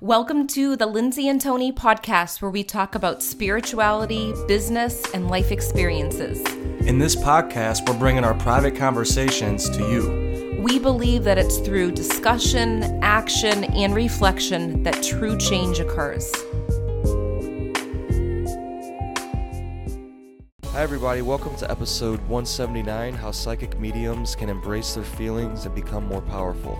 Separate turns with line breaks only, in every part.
Welcome to the Lindsay and Tony podcast, where we talk about spirituality, business, and life experiences.
In this podcast, we're bringing our private conversations to you.
We believe that it's through discussion, action, and reflection that true change occurs.
Hi, everybody. Welcome to episode 179 How Psychic Mediums Can Embrace Their Feelings and Become More Powerful.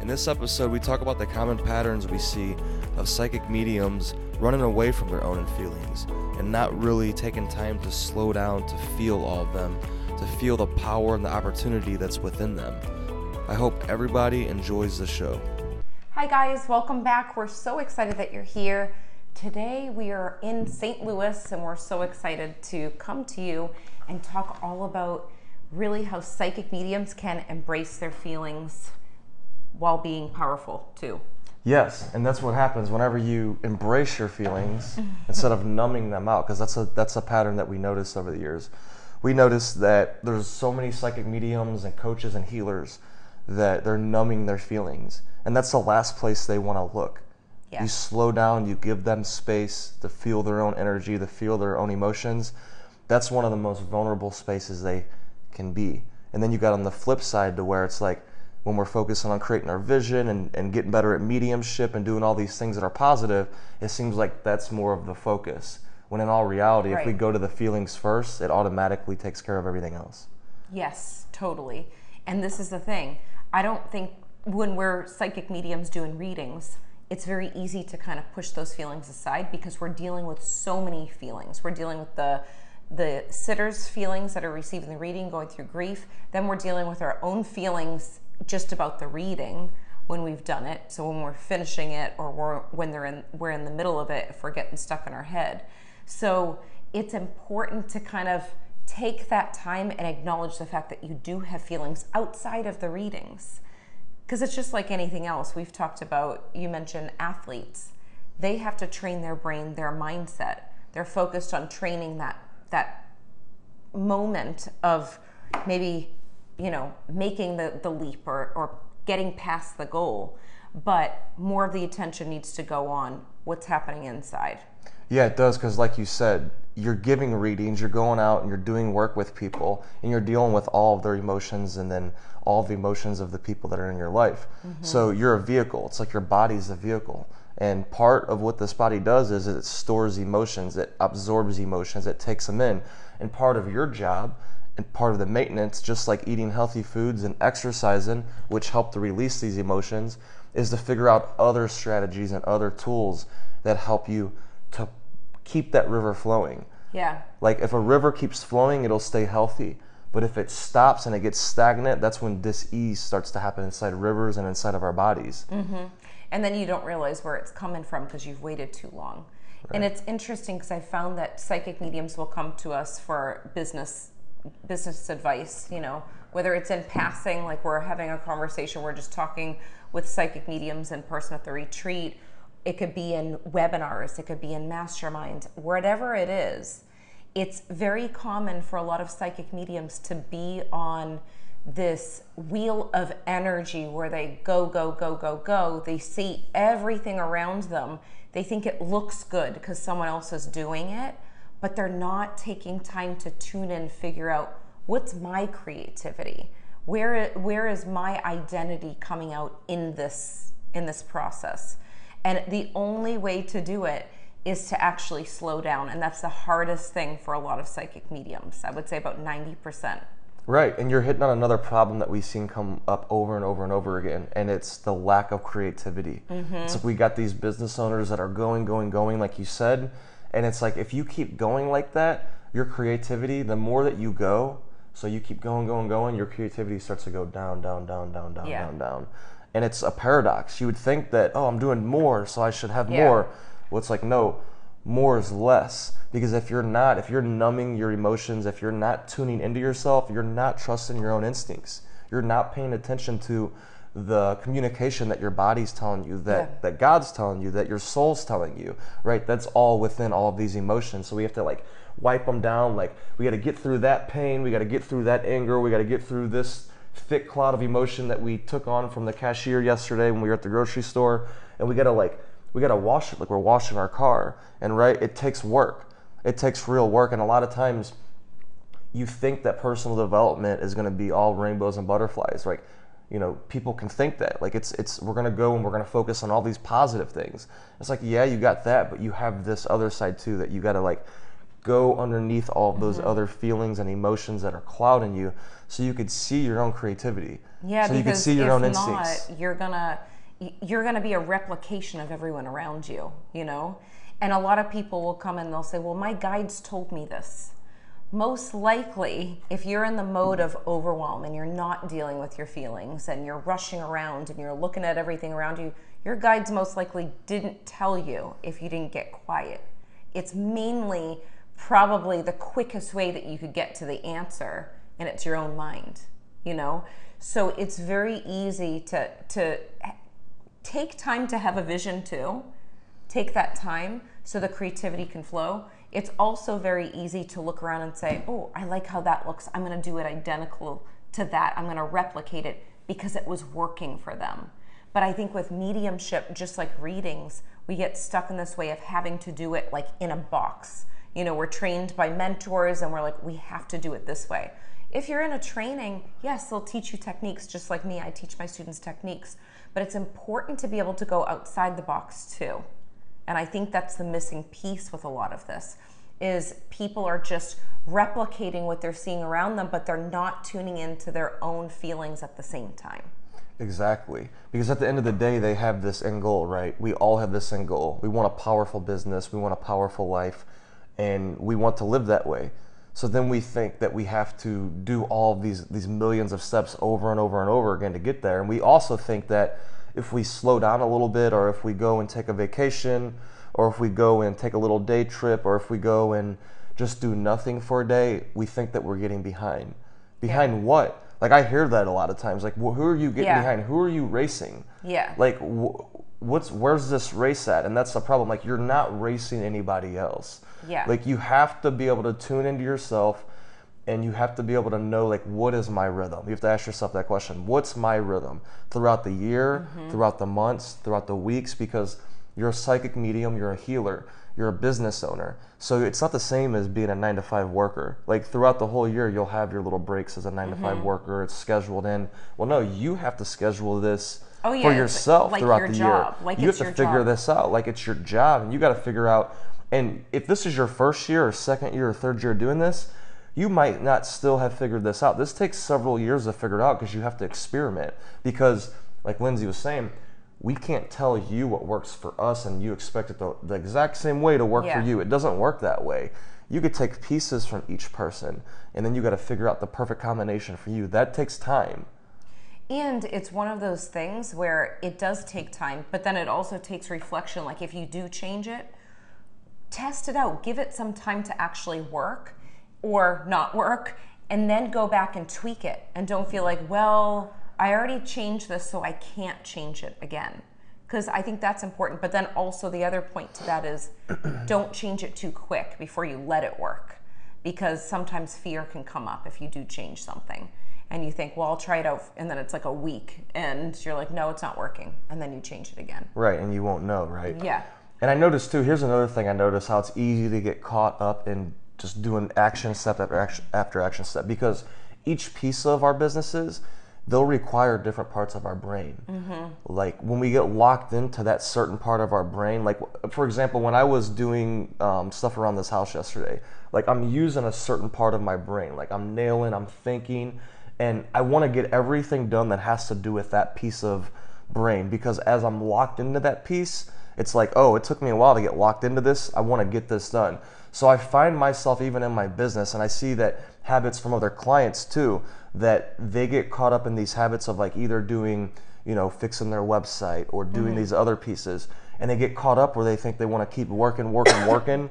In this episode, we talk about the common patterns we see of psychic mediums running away from their own feelings and not really taking time to slow down to feel all of them, to feel the power and the opportunity that's within them. I hope everybody enjoys the show.
Hi, guys. Welcome back. We're so excited that you're here. Today, we are in St. Louis, and we're so excited to come to you and talk all about really how psychic mediums can embrace their feelings while being powerful too.
Yes, and that's what happens whenever you embrace your feelings instead of numbing them out, because that's a that's a pattern that we noticed over the years. We noticed that there's so many psychic mediums and coaches and healers that they're numbing their feelings, and that's the last place they want to look. Yeah. You slow down, you give them space to feel their own energy, to feel their own emotions. That's one of the most vulnerable spaces they can be. And then you got on the flip side to where it's like when we're focusing on creating our vision and, and getting better at mediumship and doing all these things that are positive, it seems like that's more of the focus. When in all reality, right. if we go to the feelings first, it automatically takes care of everything else.
Yes, totally. And this is the thing. I don't think when we're psychic mediums doing readings, it's very easy to kind of push those feelings aside because we're dealing with so many feelings. We're dealing with the the sitter's feelings that are receiving the reading, going through grief. Then we're dealing with our own feelings just about the reading when we've done it. So when we're finishing it or we're, when they're in, we're in the middle of it, if we're getting stuck in our head. So it's important to kind of take that time and acknowledge the fact that you do have feelings outside of the readings. Because it's just like anything else. We've talked about, you mentioned athletes. They have to train their brain, their mindset. They're focused on training that that moment of maybe you know, making the, the leap or, or getting past the goal. But more of the attention needs to go on what's happening inside.
Yeah, it does because, like you said, you're giving readings, you're going out and you're doing work with people, and you're dealing with all of their emotions and then all the emotions of the people that are in your life. Mm-hmm. So you're a vehicle. It's like your body's a vehicle. And part of what this body does is it stores emotions, it absorbs emotions, it takes them in. And part of your job and part of the maintenance, just like eating healthy foods and exercising, which help to release these emotions, is to figure out other strategies and other tools that help you to keep that river flowing.
Yeah.
Like if a river keeps flowing, it'll stay healthy. But if it stops and it gets stagnant, that's when dis-ease starts to happen inside rivers and inside of our bodies.
Mm-hmm. And then you don't realize where it's coming from because you've waited too long. Right. And it's interesting because I found that psychic mediums will come to us for business business advice, you know, whether it's in passing, like we're having a conversation, we're just talking with psychic mediums in person at the retreat. It could be in webinars, it could be in mastermind, whatever it is. It's very common for a lot of psychic mediums to be on this wheel of energy where they go, go, go, go, go. They see everything around them. They think it looks good because someone else is doing it but they're not taking time to tune in, figure out what's my creativity, where where is my identity coming out in this in this process, and the only way to do it is to actually slow down, and that's the hardest thing for a lot of psychic mediums. I would say about ninety percent.
Right, and you're hitting on another problem that we've seen come up over and over and over again, and it's the lack of creativity. Mm-hmm. It's like we got these business owners that are going, going, going, like you said, and it's like if you keep going like that, your creativity, the more that you go, so you keep going, going, going, your creativity starts to go down, down, down, down, down, yeah. down, down. And it's a paradox. You would think that, oh, I'm doing more, so I should have yeah. more. Well, it's like, no, more is less. Because if you're not, if you're numbing your emotions, if you're not tuning into yourself, you're not trusting your own instincts. You're not paying attention to the communication that your body's telling you, that, yeah. that God's telling you, that your soul's telling you, right? That's all within all of these emotions. So we have to like wipe them down. Like we got to get through that pain, we got to get through that anger, we got to get through this thick cloud of emotion that we took on from the cashier yesterday when we were at the grocery store, and we got to like we got to wash it like we're washing our car. And right, it takes work. It takes real work. And a lot of times you think that personal development is going to be all rainbows and butterflies. Right? You know people can think that. Like it's it's we're going to go and we're going to focus on all these positive things. It's like yeah you got that but you have this other side too that you got to like go underneath all of those mm-hmm. other feelings and emotions that are clouding you so you could see your own creativity.
Yeah
so
you could see your own instincts. not, you're gonna you're gonna be a replication of everyone around you you know? And a lot of people will come and they'll say well my guides told me this most likely, if you're in the mode of overwhelm and you're not dealing with your feelings and you're rushing around and you're looking at everything around you, your guides most likely didn't tell you if you didn't get quiet. It's mainly probably the quickest way that you could get to the answer, and it's your own mind, you know? So it's very easy to, to take time to have a vision too. Take that time so the creativity can flow it's also very easy to look around and say, oh, I like how that looks. I'm going to do it identical to that. I'm going to replicate it because it was working for them. But I think with mediumship, just like readings, we get stuck in this way of having to do it like in a box. You know, we're trained by mentors and we're like, we have to do it this way. If you're in a training, yes, they'll teach you techniques just like me. I teach my students techniques. But it's important to be able to go outside the box too. And I think that's the missing piece with a lot of this is people are just replicating what they're seeing around them, but they're not tuning into their own feelings at the same time.
Exactly. Because at the end of the day, they have this end goal, right? We all have this end goal. We want a powerful business, we want a powerful life, and we want to live that way. So then we think that we have to do all these these millions of steps over and over and over again to get there. And we also think that if we slow down a little bit or if we go and take a vacation or if we go and take a little day trip or if we go and just do nothing for a day, we think that we're getting behind. Behind yeah. what? Like I hear that a lot of times. Like, well, who are you getting yeah. behind? Who are you racing?
Yeah.
Like, wh- what's where's this race at? And that's the problem. Like, you're not racing anybody else.
Yeah.
Like, you have to be able to tune into yourself and you have to be able to know like what is my rhythm you have to ask yourself that question what's my rhythm throughout the year mm-hmm. throughout the months throughout the weeks because you're a psychic medium you're a healer you're a business owner so it's not the same as being a nine to five worker like throughout the whole year you'll have your little breaks as a 9 mm-hmm. to five mm-hmm. worker it's scheduled in well no you have to schedule this oh, yeah, for yourself like throughout the job. year like you have to figure job. this out like it's your job and you got to figure out and if this is your first year or second year or third year doing this you might not still have figured this out. This takes several years to figure it out because you have to experiment. Because, like Lindsay was saying, we can't tell you what works for us and you expect it the, the exact same way to work yeah. for you. It doesn't work that way. You could take pieces from each person and then you got to figure out the perfect combination for you. That takes time.
And it's one of those things where it does take time, but then it also takes reflection. Like if you do change it, test it out, give it some time to actually work or not work and then go back and tweak it and don't feel like, well, I already changed this, so I can't change it again. Because I think that's important. But then also, the other point to that is don't change it too quick before you let it work. Because sometimes fear can come up if you do change something. And you think, well, I'll try it out. And then it's like a week. And you're like, no, it's not working. And then you change it again.
Right. And you won't know, right?
Yeah.
And I noticed too, here's another thing I noticed how it's easy to get caught up in just doing action step after action after action step. Because each piece of our businesses they'll require different parts of our brain. Mm-hmm. like when we get locked into that certain part of our brain like for example when i was doing um, stuff around this house yesterday like i'm using a certain part of my brain. Like i'm nailing i'm thinking and i want to get everything done that has to do with that piece of brain. Because as i'm locked into that piece it's like oh it took me a while to get locked into this. I want to get this done so I find myself even in my business, and I see that habits from other clients too, that they get caught up in these habits of like either doing, you know, fixing their website or doing mm-hmm. these other pieces. And they get caught up where they think they want to keep working, working, working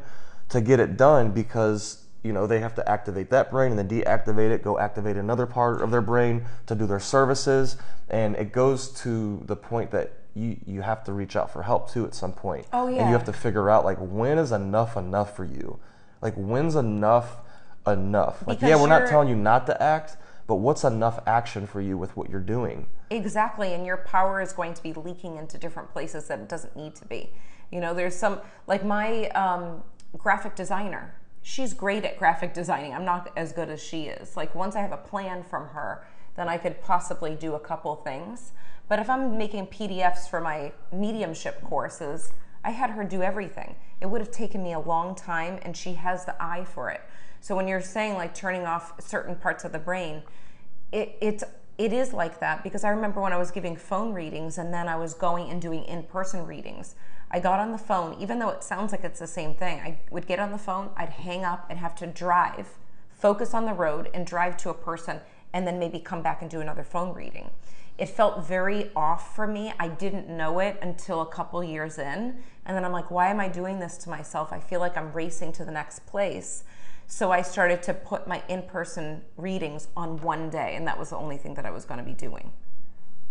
to get it done because you know they have to activate that brain and then deactivate it go activate another part of their brain to do their services and it goes to the point that you you have to reach out for help too at some point.
Oh yeah.
And you have to figure out like when is enough enough for you? Like when's enough enough? Like because yeah, we're not telling you not to act, but what's enough action for you with what you're doing?
Exactly, and your power is going to be leaking into different places that it doesn't need to be. You know, there's some like my um, graphic designer. She's great at graphic designing. I'm not as good as she is. Like once I have a plan from her, then I could possibly do a couple things. But if I'm making PDFs for my mediumship courses, I had her do everything. It would have taken me a long time, and she has the eye for it. So when you're saying like turning off certain parts of the brain, it, it's it is like that because I remember when I was giving phone readings and then I was going and doing in-person readings. I got on the phone, even though it sounds like it's the same thing. I would get on the phone, I'd hang up and have to drive, focus on the road and drive to a person and then maybe come back and do another phone reading. It felt very off for me. I didn't know it until a couple years in. And then I'm like, why am I doing this to myself? I feel like I'm racing to the next place. So I started to put my in person readings on one day, and that was the only thing that I was going to be doing.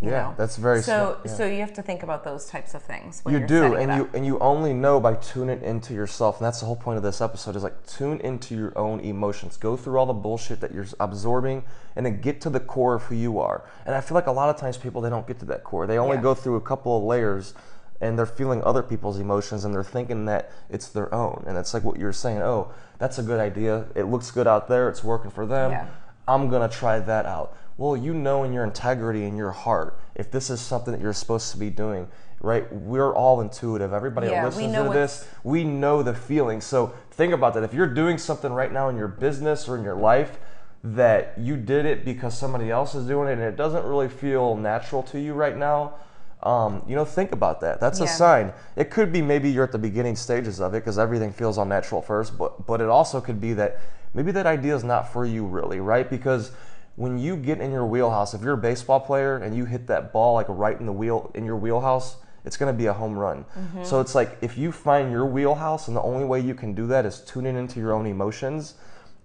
Yeah,
know?
that's very
so.
yeah.
So you have to think about those types of things. When
you do and you and you only know by tuning into yourself and that's the whole point of this episode is like tune into your own emotions go through all the bullshit that you're absorbing and then get to the core of who you are and i feel like a lot of times people they don't get to that core they only
Yeah.
go through a couple of layers and they're feeling other people's emotions and they're thinking that it's their own and it's like what you're saying oh that's a good idea it looks good out there it's working for them
Yeah.
I'm gonna try that out. Well, you know in your integrity in your heart if this is something that you're supposed to be doing, right? We're all intuitive. Everybody
Yeah,
that listens to this, we know the feeling. So think about that. If you're doing something right now in your business or in your life that you did it because somebody else is doing it and it doesn't really feel natural to you right now, um, you know, think about that. That's a sign. It could be maybe you're at the beginning stages of it because everything feels unnatural first, but but it also could be that maybe that idea is not for you really, right? Because when you get in your wheelhouse, if you're a baseball player and you hit that ball like right in the wheel in your wheelhouse, it's going to be a home run. So it's like if you find your wheelhouse and the only way you can do that is tuning into your own emotions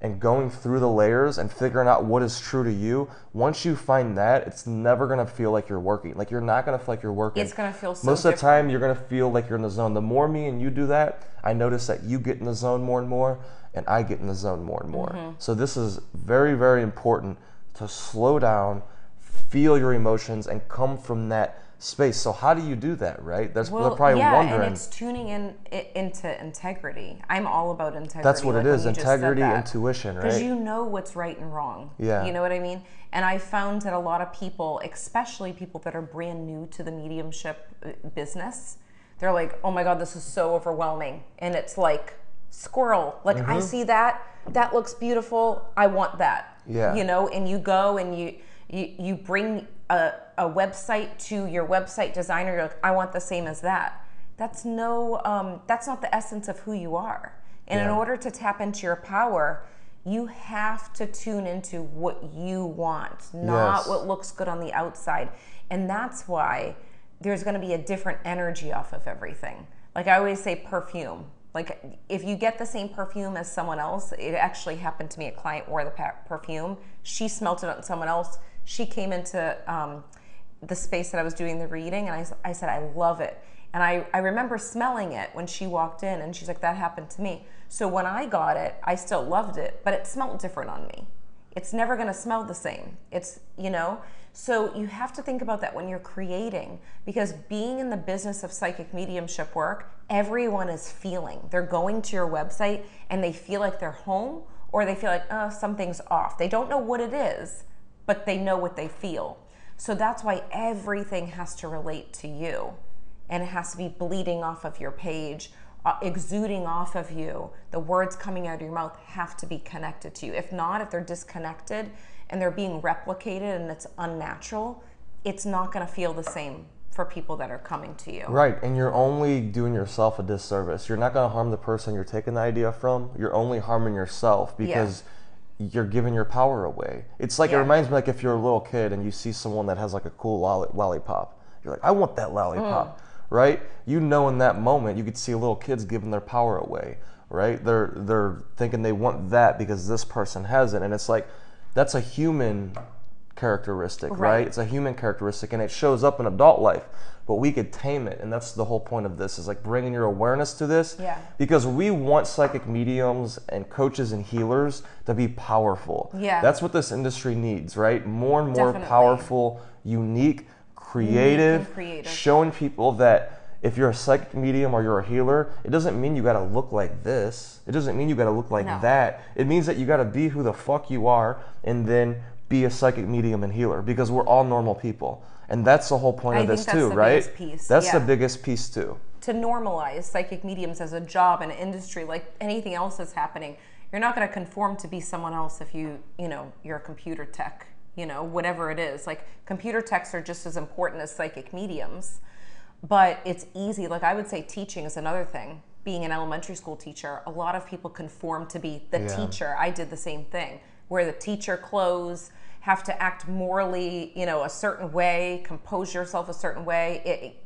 and going through the layers and figuring out what is true to you. Once you find that, it's never gonna feel like you're working. Like you're not gonna feel like you're working.
It's gonna feel so
Most of the time, you're gonna feel like you're in the zone. The more me and you do that, I notice that you get in the zone more and more, and I get in the zone more and more.
Mm-hmm.
So this is very, very important to slow down, feel your emotions, and come from that space. So how do you do that, right? There's they're probably
yeah,
wondering.
and it's tuning in i- into integrity. I'm all about integrity.
That's what
like
it is,
you just said
integrity, intuition,
Because you know what's right and wrong.
Yeah.
You know what I mean? And I found that a lot of people, especially people that are brand new to the mediumship uh, business, they're like, oh my God, this is so overwhelming. And it's like, squirrel. Like, I
Mm-hmm.
see that. That looks beautiful. I want that.
Yeah.
You know, and you go and you, you, you bring a, a website to your website designer. You're like, I want the same as that. That's no, um, that's not the essence of who you are. And in order to tap into your power, you have to tune into what you want, not
Yes.
what looks good on the outside. And that's why there's going to be a different energy off of everything. Like I always say, perfume. Like if you get the same perfume as someone else, it actually happened to me. A client wore the perfume. She smelt it on someone else. She came into um, the space that I was doing the reading, and I said, I love it. And I, I remember smelling it when she walked in, and she's like, that happened to me. So when I got it, I still loved it, but it smelled different on me. It's never to smell the same. It's, you know, so you have to think about that when you're creating because being in the business of psychic mediumship work, everyone is feeling. They're going to your website and they feel like they're home or they feel like, oh, something's off. They don't know what it is, but they know what they feel. So that's why everything has to relate to you and it has to be bleeding off of your page, uh, exuding off of you. The words coming out of your mouth have to be connected to you. If not, if they're disconnected and they're being replicated and it's unnatural, it's not going to feel the same for people that are coming to you.
Right, and you're only doing yourself a disservice. You're not going to harm the person you're taking the idea from. You're only harming yourself because you're giving your power away. It's like it reminds me like if you're a little kid and you see someone that has like a cool lolli- lollipop. You're like, I want that lollipop, mm. right? You know, in that moment, you could see little kids giving their power away, right? They're they're thinking they want that because this person has it, and it's like that's a human characteristic, right?
Right.
It's a human characteristic and it shows up in adult life. but we could tame it. And that's the whole point of this is like bringing your awareness to this.
Yeah.
Because we want psychic mediums and coaches and healers to be powerful.
Yeah.
That's what this industry needs, right? More and more
Definitely.
powerful, unique, creative,
creative.
showing people that if you're a psychic medium or you're a healer, it doesn't mean you gotta look like this. It doesn't mean you gotta look like
No.
that. It means that you gotta be who the fuck you are and then be a psychic medium and healer because we're all normal people. And that's the whole point
I
of this too, right? That's the biggest piece too.
to normalize psychic mediums as a job and an industry like anything else that's happening you're not going to conform to be someone else if you you know you're a computer tech you know whatever it is like computer techs are just as important as psychic mediums but it's easy like i would say teaching is another thing being an elementary school teacher a lot of people conform to be the
Yeah.
teacher i did the same thing wear the teacher clothes have to act morally you know a certain way compose yourself a certain way it,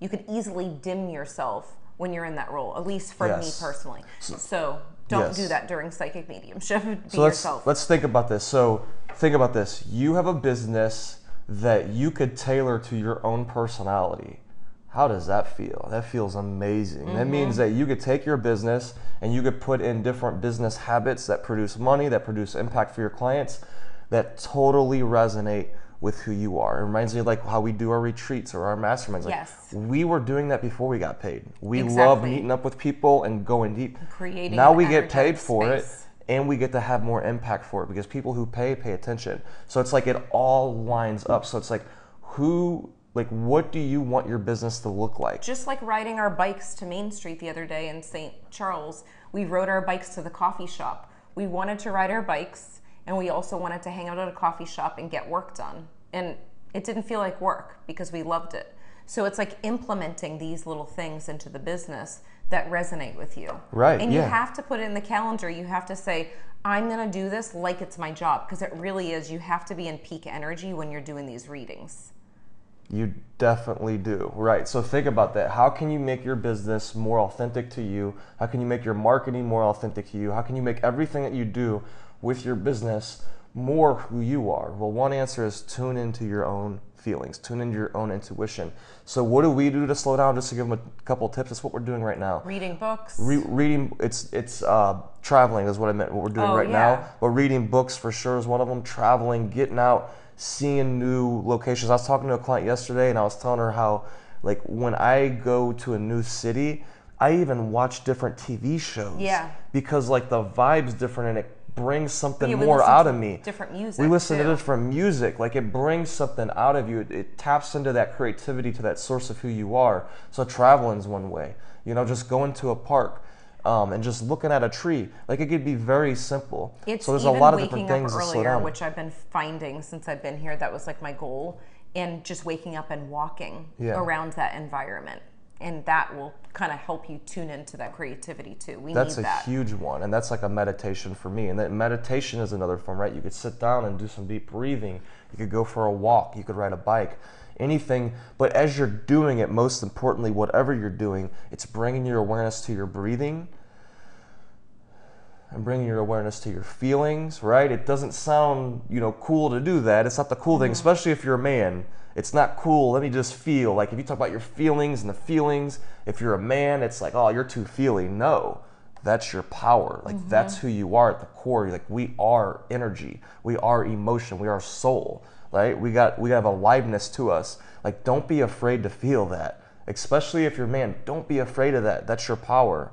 you could easily dim yourself when you're in that role at least for
Yes.
me personally so, don't
Yes.
do that during psychic mediumship be
So let's
yourself
let's think about this. So think about this. You have a business that you could tailor to your own personality. How does that feel? That feels amazing. That means
Mm-hmm.
that you could take your business and you could put in different business habits that produce money, that produce impact for your clients, that totally resonate with who you are. It reminds me of like how we do our retreats or our masterminds. Like
Yes.
we were doing that before we got paid. We love meeting up with people and going deep.
Creating
now we get paid for it and we get to have more impact for it because people who pay pay attention. So it's like it all lines up. So it's like who like what do you want your business to look like?
just like riding our bikes to Main Street the other day in St. Charles, we rode our bikes to the coffee shop. We wanted to ride our bikes and we also wanted to hang out at a coffee shop and get work done. And it didn't feel like work because we loved it. So it's like implementing these little things into the business that resonate with you.
Right,
And you have to put it in the calendar. You have to say, I'm going to do this like it's my job because it really is. You have to be in peak energy when you're doing these readings.
You definitely do. Right. So think about that. How can you make your business more authentic to you? How can you make your marketing more authentic to you? How can you make everything that you do with your business more who you are? Well, one answer is tune into your own feelings, tune into your own intuition. So what do we do to slow down? Just to give them a couple tips. That's what we're doing right now.
Reading books.
Re- reading it's it's uh, traveling is what I meant. What we're doing
Oh,
right
yeah.
now, but reading books for sure is one of them. Traveling, getting out, seeing new locations. I was talking to a client yesterday, and I was telling her how like when I go to a new city, I even watch different TV shows.
Yeah.
Because like the vibe's different, and it brings something
Yeah,
more out of me.
different music,
We listen
too.
to different music. Like it brings something out of you. It, it taps into that creativity, to that source of who you are. So traveling's one way. You know, just going to a park. Um, and just looking at a tree, like it could be very simple.
It's
so there's a lot of different things
up
to slow
earlier,
down.
which I've been finding since I've been here. That was like my goal, and just waking up and walking
Yeah.
around that environment, and that will kind of help you tune into that creativity too. We
That's
need
a
that.
huge one, and that's like a meditation for me. And that meditation is another form, right? You could sit down and do some deep breathing. You could go for a walk. You could ride a bike, anything. But as you're doing it, most importantly, whatever you're doing, it's bringing your awareness to your breathing and bringing your awareness to your feelings, right? It doesn't sound, you know, cool to do that. It's not the cool thing, especially if you're a man. It's not cool. Let me just feel. Like if you talk about your feelings and the feelings, if you're a man, it's like, oh, you're too feeling. No, that's your power. Like mm-hmm. that's who you are at the core. You're like we are energy. We are emotion. We are soul. Right? We got we have aliveness to us. Like don't be afraid to feel that. Especially if you're a man, don't be afraid of that. That's your power.